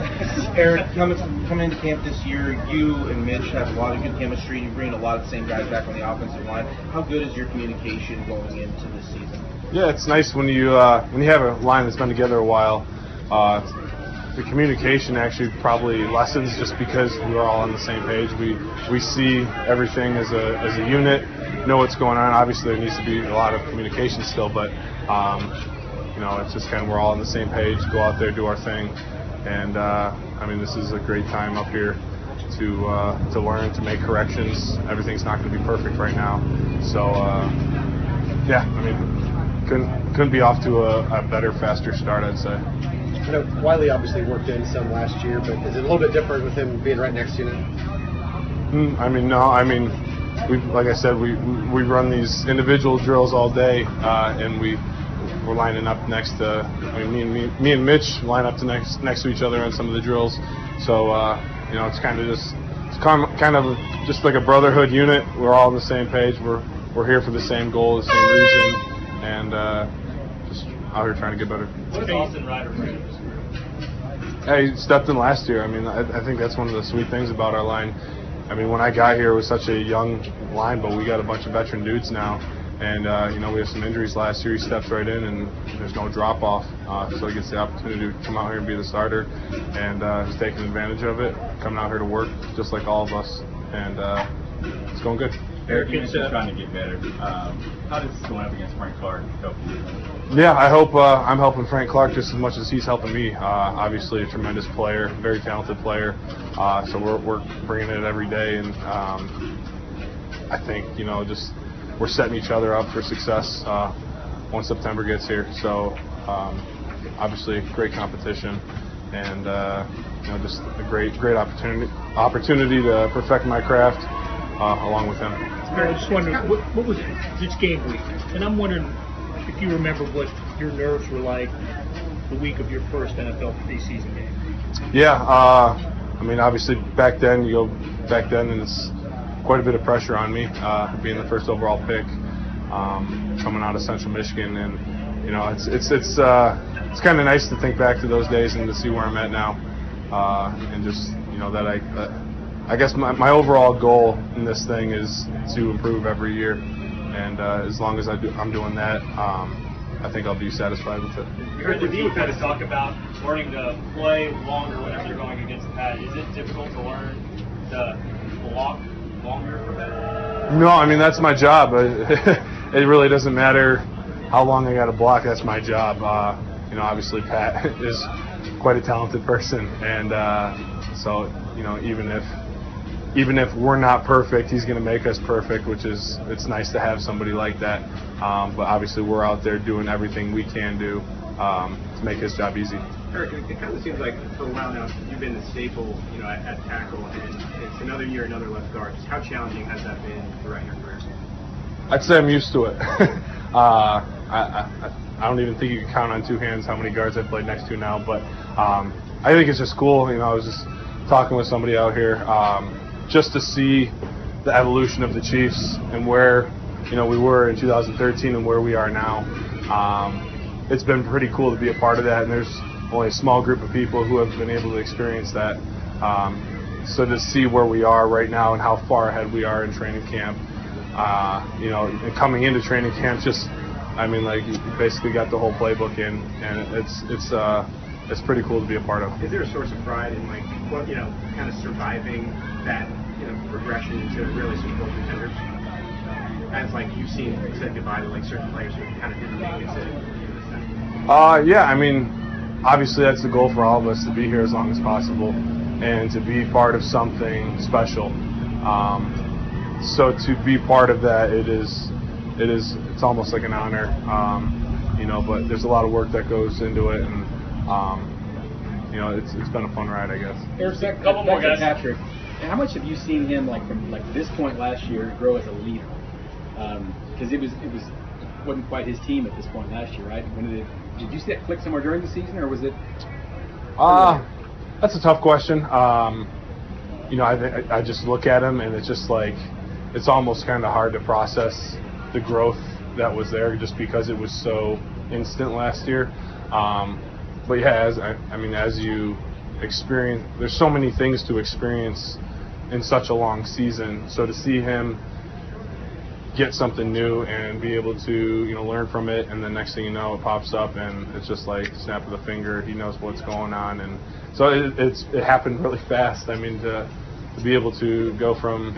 Eric, coming, coming into camp this year, you and Mitch have a lot of good chemistry. You bring a lot of the same guys back on the offensive line. How good is your communication going into this season? Yeah, it's nice when you uh, when you have a line that's been together a while. Uh, the communication actually probably lessens just because we're all on the same page. We we see everything as a as a unit, know what's going on. Obviously, there needs to be a lot of communication still, but um, you know, it's just kind of we're all on the same page. Go out there, do our thing, and uh, I mean, this is a great time up here to uh, to learn, to make corrections. Everything's not going to be perfect right now, so uh, yeah, I mean couldn't couldn't be off to a, a better, faster start, I'd say. I know Wylie obviously worked in some last year, but is it a little bit different with him being right next to you now? Mm, I mean, no. I mean, we like I said, we we run these individual drills all day, uh, and we we're lining up next to. I mean, me and me, me and Mitch line up to next next to each other on some of the drills. So uh, you know, it's kind of just it's kind of just like a brotherhood unit. We're all on the same page. We're we're here for the same goal, the same reason and uh, just out here trying to get better. What is Austin Reiter Hey, he stepped in last year. I mean, I, I think that's one of the sweet things about our line. I mean, when I got here, it was such a young line, but we got a bunch of veteran dudes now. And, uh, you know, we have some injuries last year. He steps right in, and there's no drop off. Uh, so he gets the opportunity to come out here and be the starter. And uh, he's taking advantage of it, coming out here to work just like all of us. And uh, it's going good. Eric, you mentioned trying to get better. Um, how does going up against Frank Clark help you? Yeah, I hope uh, I'm helping Frank Clark just as much as he's helping me. Uh, obviously, a tremendous player, very talented player. Uh, so we're, we're bringing it every day, and um, I think you know just we're setting each other up for success uh, once September gets here. So um, obviously, great competition, and uh, you know just a great great opportunity opportunity to perfect my craft uh, along with him. I just wondering, what, what was it? It's game week, and I'm wondering if you remember what your nerves were like the week of your first NFL preseason game. Yeah, uh, I mean, obviously back then you go back then, and it's quite a bit of pressure on me uh, being the first overall pick, um, coming out of Central Michigan, and you know, it's it's it's uh, it's kind of nice to think back to those days and to see where I'm at now, uh, and just you know that I. Uh, I guess my, my overall goal in this thing is to improve every year, and uh, as long as I do, I'm doing that, um, I think I'll be satisfied with it. You heard the team kind of talk about learning to play longer whenever you're going against the pad. Is it difficult to learn to block longer for that? No, I mean that's my job. it really doesn't matter how long I got to block. That's my job. Uh, you know, obviously Pat is quite a talented person, and uh, so you know even if even if we're not perfect, he's going to make us perfect, which is it's nice to have somebody like that. Um, but obviously, we're out there doing everything we can do um, to make his job easy. Eric, it kind of seems like for a while now you've been the staple, you know, at, at tackle, and it's another year, another left guard. Just how challenging has that been throughout your career? I'd say I'm used to it. uh, I, I, I don't even think you can count on two hands how many guards I've played next to now, but um, I think it's just cool. You know, I was just talking with somebody out here. Um, just to see the evolution of the Chiefs and where you know we were in 2013 and where we are now. Um, it's been pretty cool to be a part of that, and there's only a small group of people who have been able to experience that. Um, so to see where we are right now and how far ahead we are in training camp, uh, you know, coming into training camp, just I mean, like you basically got the whole playbook in, and it's it's uh, it's pretty cool to be a part of. Is there a source of pride in like what you know, kind of surviving that you know progression into really Super Bowl contenders? As like you've seen said goodbye to like certain players who kind of didn't make it to. Uh, yeah, I mean, obviously that's the goal for all of us to be here as long as possible and to be part of something special. Um, so to be part of that, it is it is it's almost like an honor, um, you know. But there's a lot of work that goes into it, and um, you know, it's it's been a fun ride, I guess. There's a couple more guys. Patrick, how much have you seen him like from like this point last year grow as a leader? Because it was it was wasn't quite his team at this point last year, right? When did it, did you see that click somewhere during the season, or was it? Uh, that's a tough question. Um, you know, I, I just look at him and it's just like it's almost kind of hard to process the growth that was there just because it was so instant last year. Um, but yeah, as I, I mean, as you experience, there's so many things to experience in such a long season. So to see him get something new and be able to you know learn from it and the next thing you know it pops up and it's just like snap of the finger he knows what's going on and so it, it's it happened really fast i mean to, to be able to go from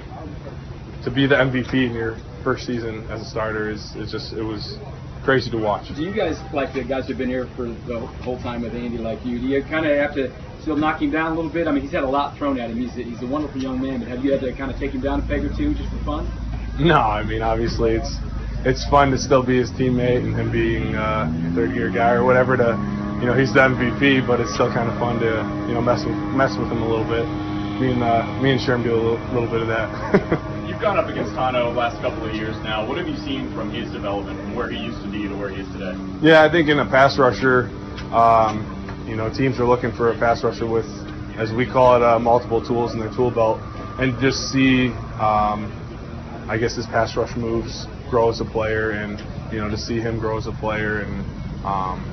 to be the mvp in your first season as a starter is, is just it was crazy to watch do you guys like the guys who've been here for the whole time with andy like you do you kind of have to still knock him down a little bit i mean he's had a lot thrown at him he's a, he's a wonderful young man but have you had to kind of take him down a peg or two just for fun no, I mean obviously it's it's fun to still be his teammate and him being a third year guy or whatever to you know he's the MVP, but it's still kind of fun to you know mess with mess with him a little bit. Me and uh, me and Sherm do a little, little bit of that. You've gone up against Tanoh last couple of years now. What have you seen from his development from where he used to be to where he is today? Yeah, I think in a pass rusher, um, you know, teams are looking for a pass rusher with, as we call it, uh, multiple tools in their tool belt, and just see um, I guess his pass rush moves grow as a player, and you know to see him grow as a player, and um,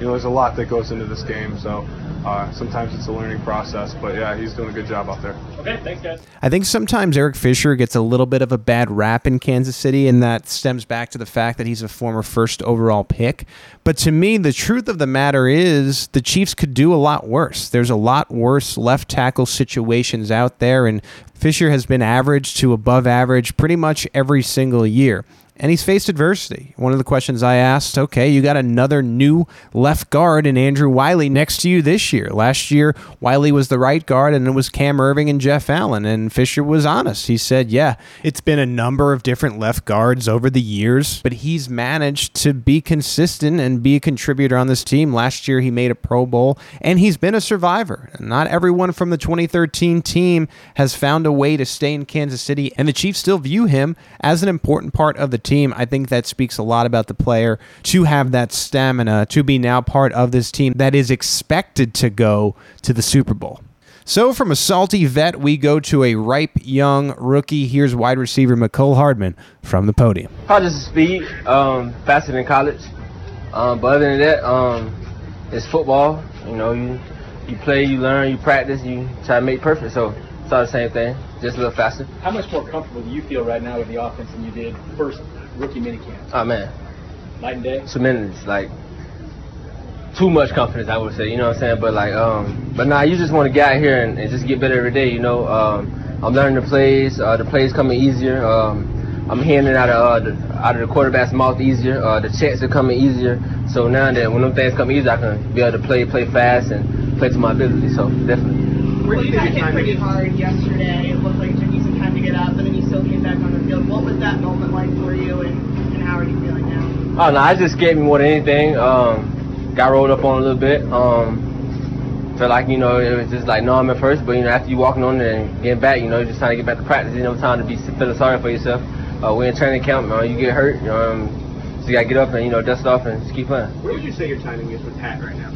you know there's a lot that goes into this game. So uh, sometimes it's a learning process, but yeah, he's doing a good job out there. Okay, thanks, guys. I think sometimes Eric Fisher gets a little bit of a bad rap in Kansas City, and that stems back to the fact that he's a former first overall pick. But to me, the truth of the matter is the Chiefs could do a lot worse. There's a lot worse left tackle situations out there, and Fisher has been average to above average pretty much every single year and he's faced adversity. One of the questions I asked, okay, you got another new left guard in Andrew Wylie next to you this year. Last year, Wiley was the right guard, and it was Cam Erving and Jeff Allen. And Fisher was honest. He said, yeah, it's been a number of different left guards over the years, but he's managed to be consistent and be a contributor on this team. Last year, he made a Pro Bowl, and he's been a survivor. Not everyone from the 2013 team has found a way to stay in Kansas City, and the Chiefs still view him as an important part of the team team. I think that speaks a lot about the player to have that stamina to be now part of this team that is expected to go to the Super Bowl. So, from a salty vet, we go to a ripe young rookie. Here's wide receiver Mecole Hardman from the podium. Probably just speed, um, faster than college. Um, but other than that, um, it's football. You know, you you play, you learn, you practice, you try to make perfect. So it's all the same thing, just a little faster. How much more comfortable do you feel right now with the offense than you did first rookie minicamp? Oh man, night and day. Tremendous, like too much confidence, I would say. You know what I'm saying? But like, um, but nah, you just want to get out here and, and, just get better every day. You know, um, I'm learning the plays. Uh, the plays coming easier. Um, I'm hearing it out of uh, the, out of the quarterback's mouth easier. Uh, the checks are coming easier. So now that when them things come easier, I can be able to play play fast and play to my ability. So definitely. Well, you got hit pretty hard yesterday. It looked like it took you some time to get up, and then you still came back on the field. What was that moment like for you, and, and how are you feeling now? Oh no, I just scared me more than anything. Um, got rolled up on a little bit. Um, felt like you know it was just like numb at first, but you know after you walking on it and getting back, you know just trying to get back to practice. You know time to be feeling sorry for yourself uh, we're in training camp. you get hurt, um, so you gotta get up and you know dust off and just keep playing. Where would you say your timing is with Pat right now?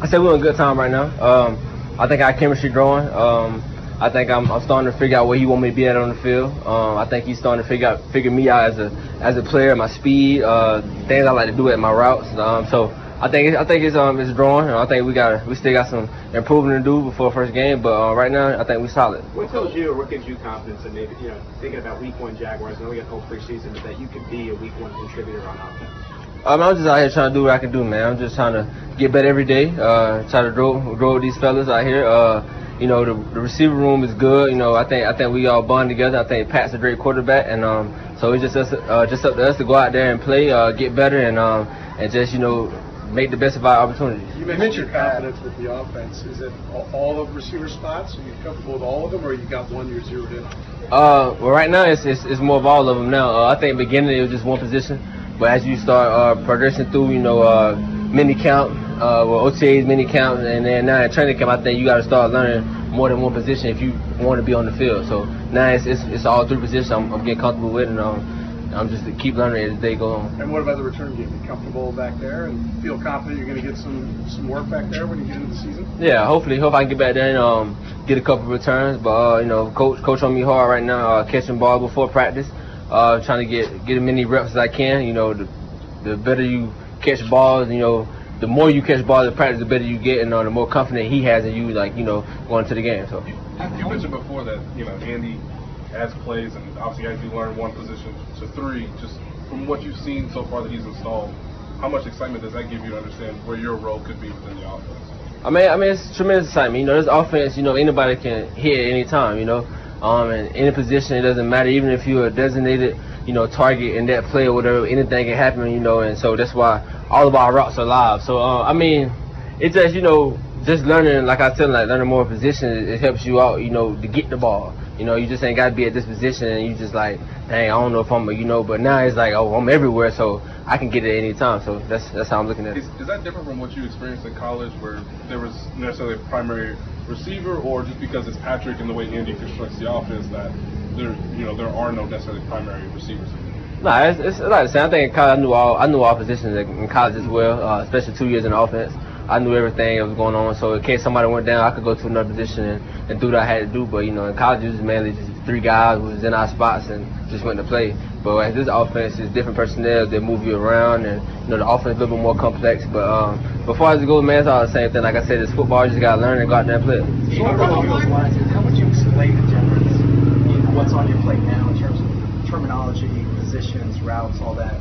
I say we're in good time right now. Um, I think our chemistry growing. Um, I think I'm, I'm, starting to figure out where he want me to be at on the field. Um, I think he's starting to figure out figure me out as a as a player, my speed, uh, things I like to do at my routes. Um, so I think I think it's um it's drawing. I think we got we still got some improving to do before first game, but uh, right now I think we're solid. What tells you what gives you confidence that maybe you know thinking about week one Jaguars? I know we got whole preseason, but that you could be a week one contributor on offense. Um, I'm just out here trying to do what I can do, man. I'm just trying to get better every day. Uh, try to grow grow these fellas out here. Uh, you know the, the receiver room is good. You know I think I think we all bond together. I think Pat's a great quarterback, and um, so it's just us, uh, just up to us to go out there and play, uh, get better, and um, and just you know make the best of our opportunities. You mentioned your confidence with the offense. Is it all of receiver spots? Are you comfortable with all of them, or you got one you're zeroed in? Uh, well, right now it's, it's, it's more of all of them now. Uh, I think beginning it was just one position, but as you start uh, progressing through, you know, uh, mini count, uh, well, OTAs, mini count, and then now in training camp, I think you got to start learning more than one position if you want to be on the field. So now it's, it's, it's all three positions I'm, I'm getting comfortable with, and um, I'm just to keep learning as they go on. And what about the return game? You comfortable back there and feel confident you're going to get some some work back there when you get into the season? Yeah, hopefully, hope I can get back there and um, get a couple of returns. But uh, you know, coach coach on me hard right now, uh, catching ball before practice, uh, trying to get get as many reps as I can. You know, the the better you catch balls, you know, the more you catch balls in practice, the better you get, and uh, the more confident he has in you, like you know, going to the game. So. You mentioned before that you know Andy as plays, and obviously as you learn one position to three, just from what you've seen so far that he's installed, how much excitement does that give you to understand where your role could be within the offense? I mean, I mean, it's tremendous excitement. You know, this offense, you know, anybody can hit at any time. You know, um, and any position, it doesn't matter. Even if you're a designated, you know, target in that play or whatever, anything can happen. You know, and so that's why all of our routes are live. So, uh, I mean, it's just you know, just learning, like I said, like learning more positions, it helps you out. You know, to get the ball. You know, you just ain't got to be at this position, and you just like, dang, I don't know if I'm, a you know. But now it's like, oh, I'm everywhere, so I can get it any time. So that's that's how I'm looking at it. Is, is that different from what you experienced in college, where there was necessarily a primary receiver, or just because it's Patrick and the way Andy constructs the offense that there, you know, there are no necessarily primary receivers? Nah, it's, it's like the same. I think in college I knew all I knew all positions in college as well, uh, especially two years in offense. I knew everything that was going on. So in case somebody went down, I could go to another position and, and do what I had to do. But you know, in college it was mainly just three guys who was in our spots and just went to play. But as this offense is different personnel, they move you around, and you know the offense is a little bit more complex. But um, before as it goes, man, it's all the same thing. Like I said, it's football. You just gotta learn and go out there and play. So along those lines, how would you explain the difference in what's on your plate now in terms of terminology, positions, routes, all that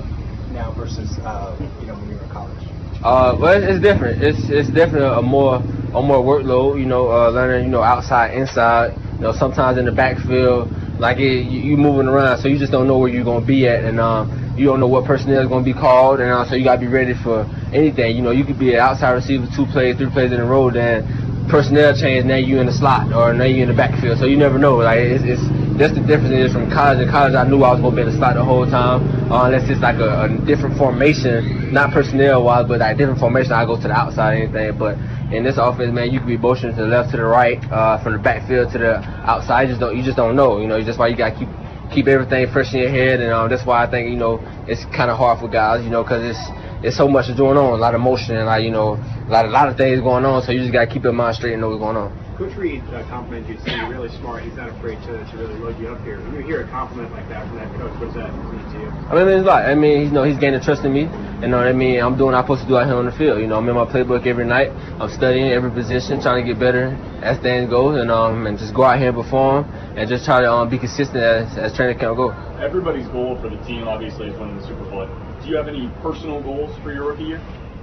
now versus uh, you know when you were in college? Uh, well, it's, it's different. It's it's definitely a more a more workload. You know, uh, learning you know outside, inside. You know, sometimes in the backfield, like it, you, you moving around, so you just don't know where you're gonna be at, and um, you don't know what personnel is gonna be called, and uh, so you gotta be ready for anything. You know, you could be an outside receiver, two plays, three plays in a row, then personnel change, now you in the slot or now you in the backfield. So you never know. Like it's, it's that's the difference is from college. In college, I knew I was to be in the slot the whole time, uh, unless it's like a, a different formation, not personnel wise, but like different formation. I go to the outside or anything. But in this offense, man, you can be motioning to the left, to the right, uh, from the backfield to the outside. You just don't you just don't know. You know, just why you got to keep keep everything fresh in your head, and um, that's why I think you know it's kind of hard for guys. You know, because it's it's so much going on, a lot of motion, and like you know, a lot, a lot of things going on. So you just gotta keep your mind straight and know what's going on. Coach Reid uh, complimented you, saying you're really smart. He's not afraid to, to really load you up here. When you hear a compliment like that from that coach, what does that mean to you? I mean, it's like I mean, you know, he's gaining trust in me. You know what I mean? I'm doing what I'm supposed to do out here on the field. You know, I'm in my playbook every night. I'm studying every position, trying to get better as things go, and um, and just go out here and perform, and just try to um, be consistent as as training camp go. Everybody's goal for the team, obviously, is winning the Super Bowl. Do you have any personal goals for your rookie year?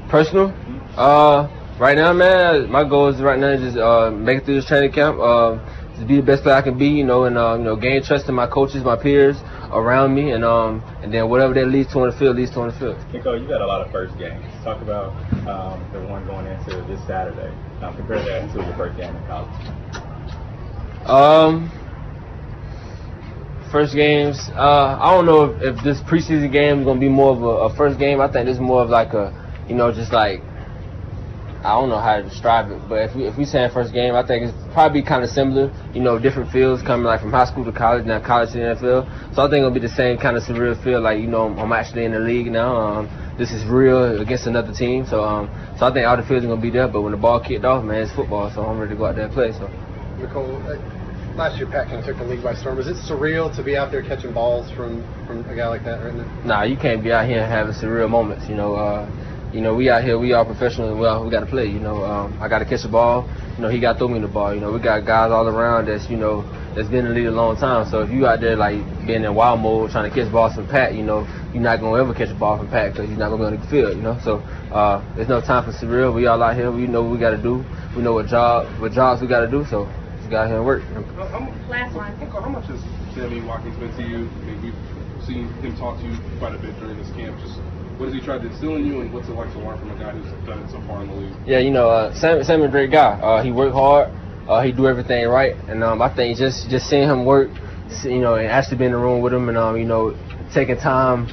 Personal? Mm-hmm. Uh Right now, man, my goal is right now is just uh, make it through this training camp, uh, to be the best player I can be, you know, and uh, you know, gain trust in my coaches, my peers around me, and um, and then whatever that leads to on the field leads to on the field. Mecole, you got a lot of first games. Talk about um, the one going into this Saturday. Um, compare that to the first game in college. Um, first games. Uh, I don't know if, if this preseason game is gonna be more of a, a first game. I think is more of like a, you know, just like I don't know how to describe it, but if we if we say first game, I think it's probably kind of similar. You know, different fields coming like from high school to college, now college to NFL. So I think it'll be the same kind of surreal feel. Like you know, I'm actually in the league now. Um, this is real against another team. So um, so I think all the fields are gonna be there. But when the ball kicked off, man, it's football. So I'm ready to go out there and play. So. Mecole, last year Pat kind of took the league by storm. Is it surreal to be out there catching balls from from a guy like that right now? Nah, you can't be out here having surreal moments. You know. Uh, you know, we out here, we are professionals. Well, we got to play. You know, um, I got to catch the ball. You know, he got to throw me the ball. You know, we got guys all around that's, you know, that's been in the league a long time. So if you out there like being in wild mode trying to catch balls from Pat, you know, you're not gonna ever catch a ball from Pat because you're not gonna be on the field. You know, so uh, there's no time for surreal. We all out here. We know what we got to do. We know what job, what jobs we got to do. So got here and work. Last one. How much has Sammy Watkins been to you? I mean, we've seen him talk to you quite a bit during this camp. Just What has he tried to instill in you, and what's it like to learn from a guy who's done it so far in the league? Yeah, you know, uh, Sam, Sam a great guy. Uh, he worked hard. Uh, he do everything right, and um, I think just just seeing him work, you know, and actually being in the room with him, and um, you know, taking time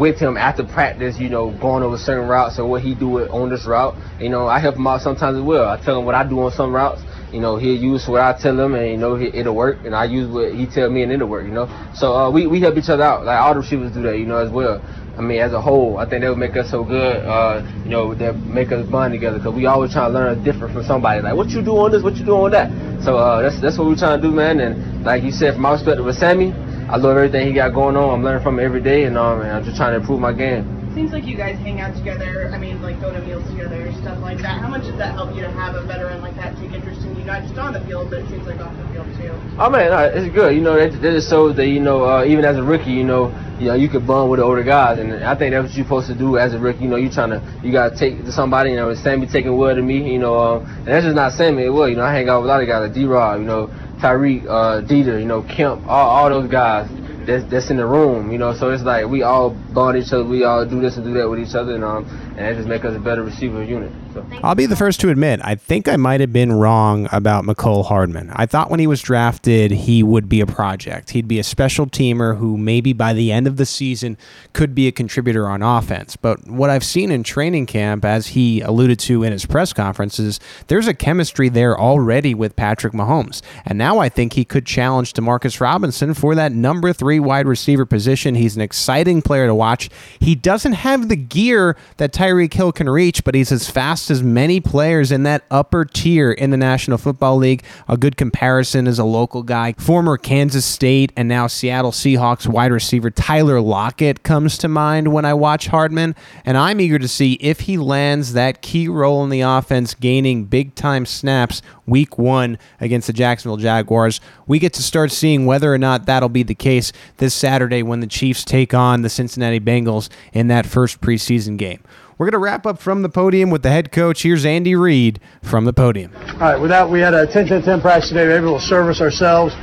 with him after practice, you know, going over certain routes or what he do on this route. You know, I help him out sometimes as well. I tell him what I do on some routes. You know, he'll use what I tell him, and you know, it'll work. And I use what he tell me, and it'll work. You know, so uh, we we help each other out. Like all the receivers do that, you know, as well. I mean, as a whole, I think that would make us so good. Uh, you know, that make us bond together because we always trying to learn different from somebody. Like, what you do on this? What you do on that? So uh, that's that's what we're trying to do, man. And like you said, from my perspective with Sammy, I love everything he got going on. I'm learning from him every day, and um, and I'm just trying to improve my game. Seems like you guys hang out together. I mean, like go to meals together, stuff like that. How much does that help you to have a veteran like that take interest in you, not just on the field, but it seems like off the field too? Oh man, uh, it's good. You know, that, that just shows that you know, uh, even as a rookie, you know, you know, you could bond with the older guys, and I think that's what you're supposed to do as a rookie. You know, you trying to, you gotta take to somebody. You know, Sammy taking word to me. You know, um, and that's just not Sammy. It will. You know, I hang out with a lot of guys like D. Rob. You know, Tyreek, uh, Dieter. You know, Kemp. All, all those guys that's, that's in the room, you know. So it's like we all bond each other, we all do this and do that with each other, and um, and that just make us a better receiver unit. I'll be the first to admit, I think I might have been wrong about Mecole Hardman. I thought when he was drafted, he would be a project. He'd be a special teamer who maybe by the end of the season could be a contributor on offense. But what I've seen in training camp, as he alluded to in his press conferences, there's a chemistry there already with Patrick Mahomes. And now I think he could challenge Demarcus Robinson for that number three wide receiver position. He's an exciting player to watch. He doesn't have the gear that Tyreek Hill can reach, but he's as fast as many players in that upper tier in the National Football League. A good comparison is a local guy, former Kansas State and now Seattle Seahawks wide receiver Tyler Lockett comes to mind when I watch Hardman, and I'm eager to see if he lands that key role in the offense, gaining big time snaps week one against the Jacksonville Jaguars. We get to start seeing whether or not that'll be the case this Saturday when the Chiefs take on the Cincinnati Bengals in that first preseason game. We're going to wrap up from the podium with the head coach. Here's Andy Reid from the podium. All right, with that, we had a 10 10 10 practice today. We were able to service ourselves,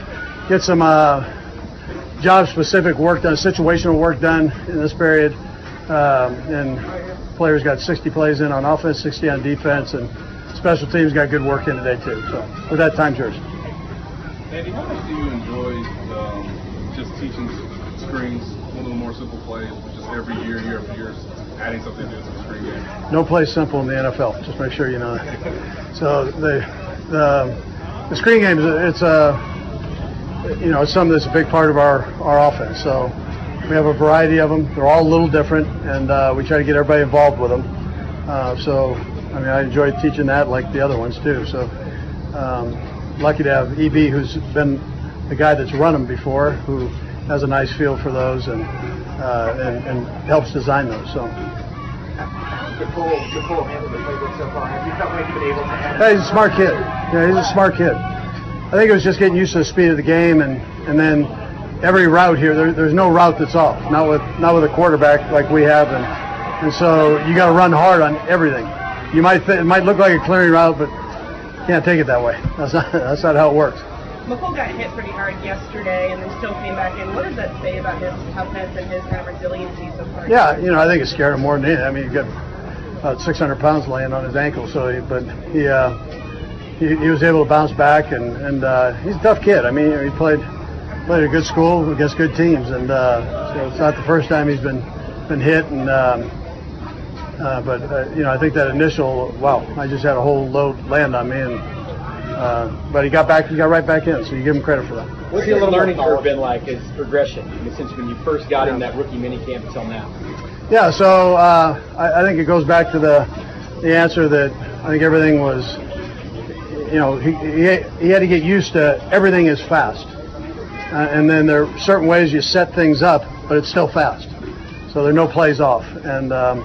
get some uh, job specific work done, situational work done in this period. Um, and players got 60 plays in on offense, 60 on defense, and special teams got good work in today, too. So, with that, time's yours. Andy, how much do you enjoy um, just teaching screens, one of the more simple plays, just every year, year after year, adding something new to the screen game? No play simple in the NFL. Just make sure you know that. So the the, the screen game is it's a you know it's something that's a big part of our our offense. So we have a variety of them. They're all a little different, and uh, we try to get everybody involved with them. Uh, so I mean I enjoy teaching that like the other ones too. So um, lucky to have EB who's been the guy that's run them before, who has a nice feel for those and uh, and, and helps design those. So. DePaul, DePaul handled the playbook so far. Have you felt like you've been able to handle he's a smart kid. Yeah, he's a smart kid. I think it was just getting used to the speed of the game, and and then every route here, there, there's no route that's off. Not with not with a quarterback like we have, and and so you got to run hard on everything. You might th- it might look like a clearing route, but can't take it that way. That's not that's not how it works. Mecole got hit pretty hard yesterday and then still came back in. What does that say about his toughness and his kind of resiliency so far? Yeah, you know, I think it scared him more than anything. I mean, he got about 600 pounds laying on his ankle, so he, but he, uh, he he was able to bounce back, and and uh, he's a tough kid. I mean, he played played at a good school against good teams, and uh, so it's not the first time he's been been hit. And um, uh, but uh, you know, I think that initial wow, I just had a whole load land on me, and uh, but he got back, he got right back in. So you give him credit for that. What's your learning curve been like? His progression I mean, since when you first got in that rookie minicamp until now? Yeah, so uh, I, I think it goes back to the the answer that I think everything was, you know, he, he, he had to get used to everything is fast. Uh, and then there are certain ways you set things up, but it's still fast. So there are no plays off. And um,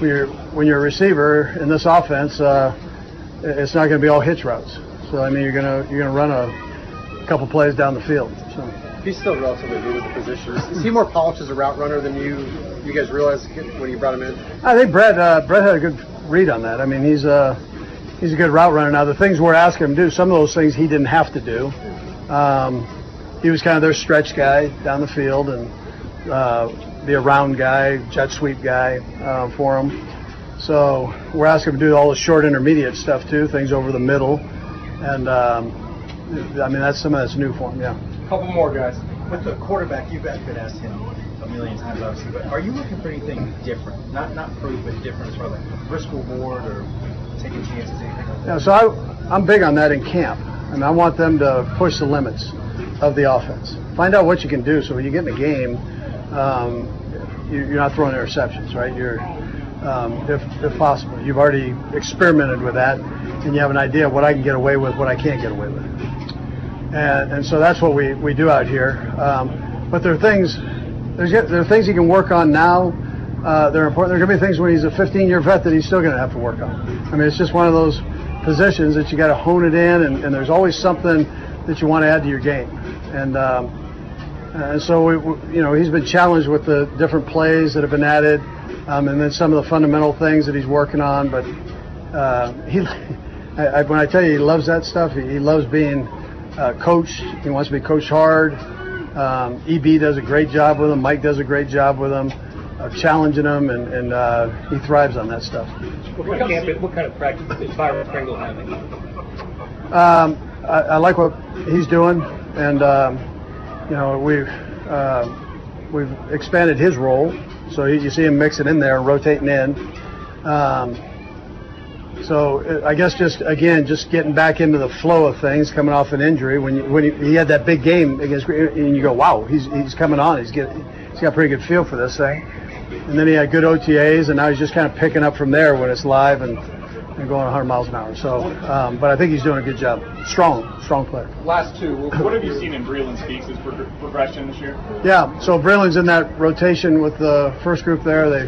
when, you're, when you're a receiver in this offense, uh, it's not going to be all hitch routes. So I mean, you're gonna you're gonna run a couple plays down the field. So He's still relatively new at the position. Is- Is he more polished as a route runner than you you guys realized when you brought him in? I think Brett uh, Brett had a good read on that. I mean, he's a he's a good route runner. Now the things we're asking him to do, some of those things he didn't have to do. Um, he was kind of their stretch guy down the field, and uh, be a round guy, jet sweep guy uh, for him. So we're asking him to do all the short intermediate stuff too, things over the middle, and um, I mean that's some of that's new for him. Yeah. couple more guys. With the quarterback, you've been asked him a million times, obviously, but are you looking for anything different? Not not proof, but different as far as like risk reward or taking chances, anything like that? Yeah, so I, I'm big on that in camp. I mean, I want them to push the limits of the offense. Find out what you can do so when you get in the game, um, you- you're not throwing interceptions, right? You're, um, if, if possible, you've already experimented with that, and you have an idea of what I can get away with, what I can't get away with. And, and so that's what we, we do out here. Um, but there are things, there's, there are things he can work on now. Uh, they're important. There are going to be things when he's a 15-year vet that he's still going to have to work on. I mean, it's just one of those positions that you got to hone it in, and, and there's always something that you want to add to your game. And um, and so we, we, you know, he's been challenged with the different plays that have been added, um, and then some of the fundamental things that he's working on. But uh, he, I, when I tell you he loves that stuff, he, he loves being uh, coached. He wants to be coached hard. Um, EB does a great job with him. Mike does a great job with him, uh, challenging him, and, and uh, he thrives on that stuff. What kind of, camp, what kind of practice is Byron Pringle having? Um, I, I like what he's doing, and um, you know we've uh, we've expanded his role, so you, see him mixing in there, rotating in. Um, so uh, I guess just again, just getting back into the flow of things, coming off an injury. When you, when he, he had that big game against, and you go, wow, he's he's coming on. He's getting he's got a pretty good feel for this thing. And then he had good OTAs, and now he's just kind of picking up from there when it's live and, and going 100 miles an hour. So, um, but I think he's doing a good job. Strong, strong player. Last two, what have you seen in Breland Speaks' pro- progression this year? Yeah, so Breland's in that rotation with the first group there. They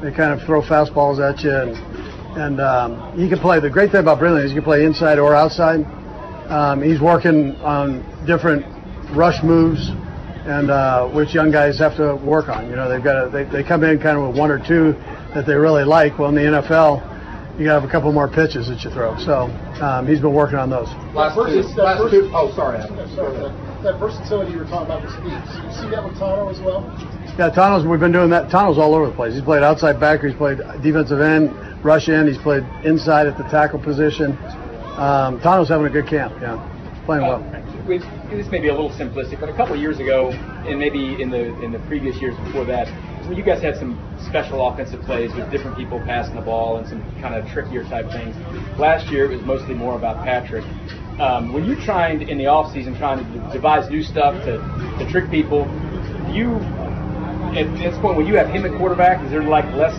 they kind of throw fastballs at you, and and um, he can play. The great thing about Breland is he can play inside or outside. Um, he's working on different rush moves, and uh, which young guys have to work on. You know, they've got to, they they come in kind of with one or two that they really like. Well, in the NFL, you got to have a couple more pitches that you throw. So um, he's been working on those. Last two- last vers- two- oh, sorry, Adam. Sorry, that, that versatility you were talking about with Speaks. You see that with Tanoh as well? Yeah, Tanoh's, we've been doing that. Tanoh's all over the place. He's played outside backer, he's played defensive end, rush end, he's played inside at the tackle position. Um, Tanoh's having a good camp, yeah. Playing well. we, this may be a little simplistic, but a couple of years ago, and maybe in the in the previous years before that, when you guys had some special offensive plays with different people passing the ball and some kind of trickier type things. Last year, it was mostly more about Patrick. Um, when you're trying to, in the offseason, trying to devise new stuff to, to trick people, you at this point when you have him at quarterback, is there like less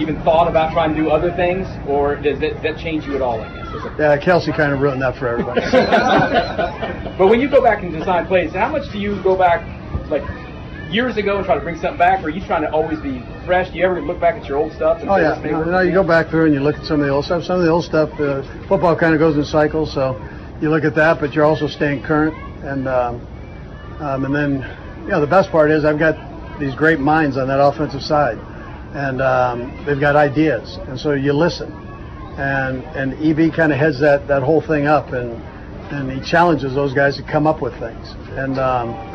even thought about trying to do other things, or does that, that change you at all? I guess. Yeah, Kelce kind of ruined that for everybody. but when you go back and design plays, how much do you go back, like years ago, and try to bring something back, or are you trying to always be fresh? Do you ever look back at your old stuff? And Oh yeah, this may no, work no, you go back through and you look at some of the old stuff. Some of the old stuff, uh, football kind of goes in cycles, so you look at that, but you're also staying current. And um, um, and then, you know, the best part is I've got these great minds on that offensive side, and um, they've got ideas, and so you listen. And and EB kind of heads that that whole thing up, and and he challenges those guys to come up with things. And um,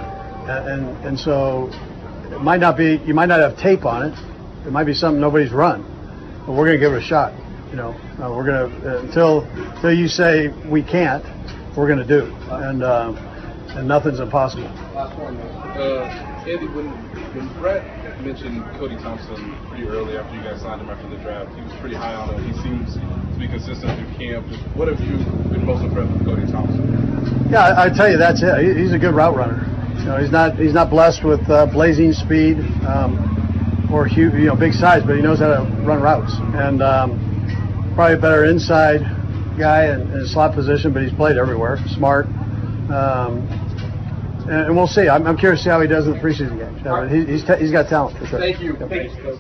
and and so it might not be you might not have tape on it. It might be something nobody's run, but we're going to give it a shot. You know, uh, we're going to uh, until until you say we can't, we're going to do, and uh, and nothing's impossible. Last one. Uh, Andy, when when Brett mentioned Cody Thompson pretty early after you guys signed him after the draft, he was pretty high on him. He seems to be consistent through camp. What have you been most impressed with Cody Thompson? Yeah, I, I tell you that's it. He, he's a good route runner. You know, he's not he's not blessed with uh, blazing speed um, or huge, you know, big size, but he knows how to run routes. And um, probably a better inside guy in, in slot position, but he's played everywhere. Smart. Um, and, and we'll see. I'm, I'm curious to see how he does in the preseason games. He, he's, he's got talent for sure. Thank you. Yep. Thank you.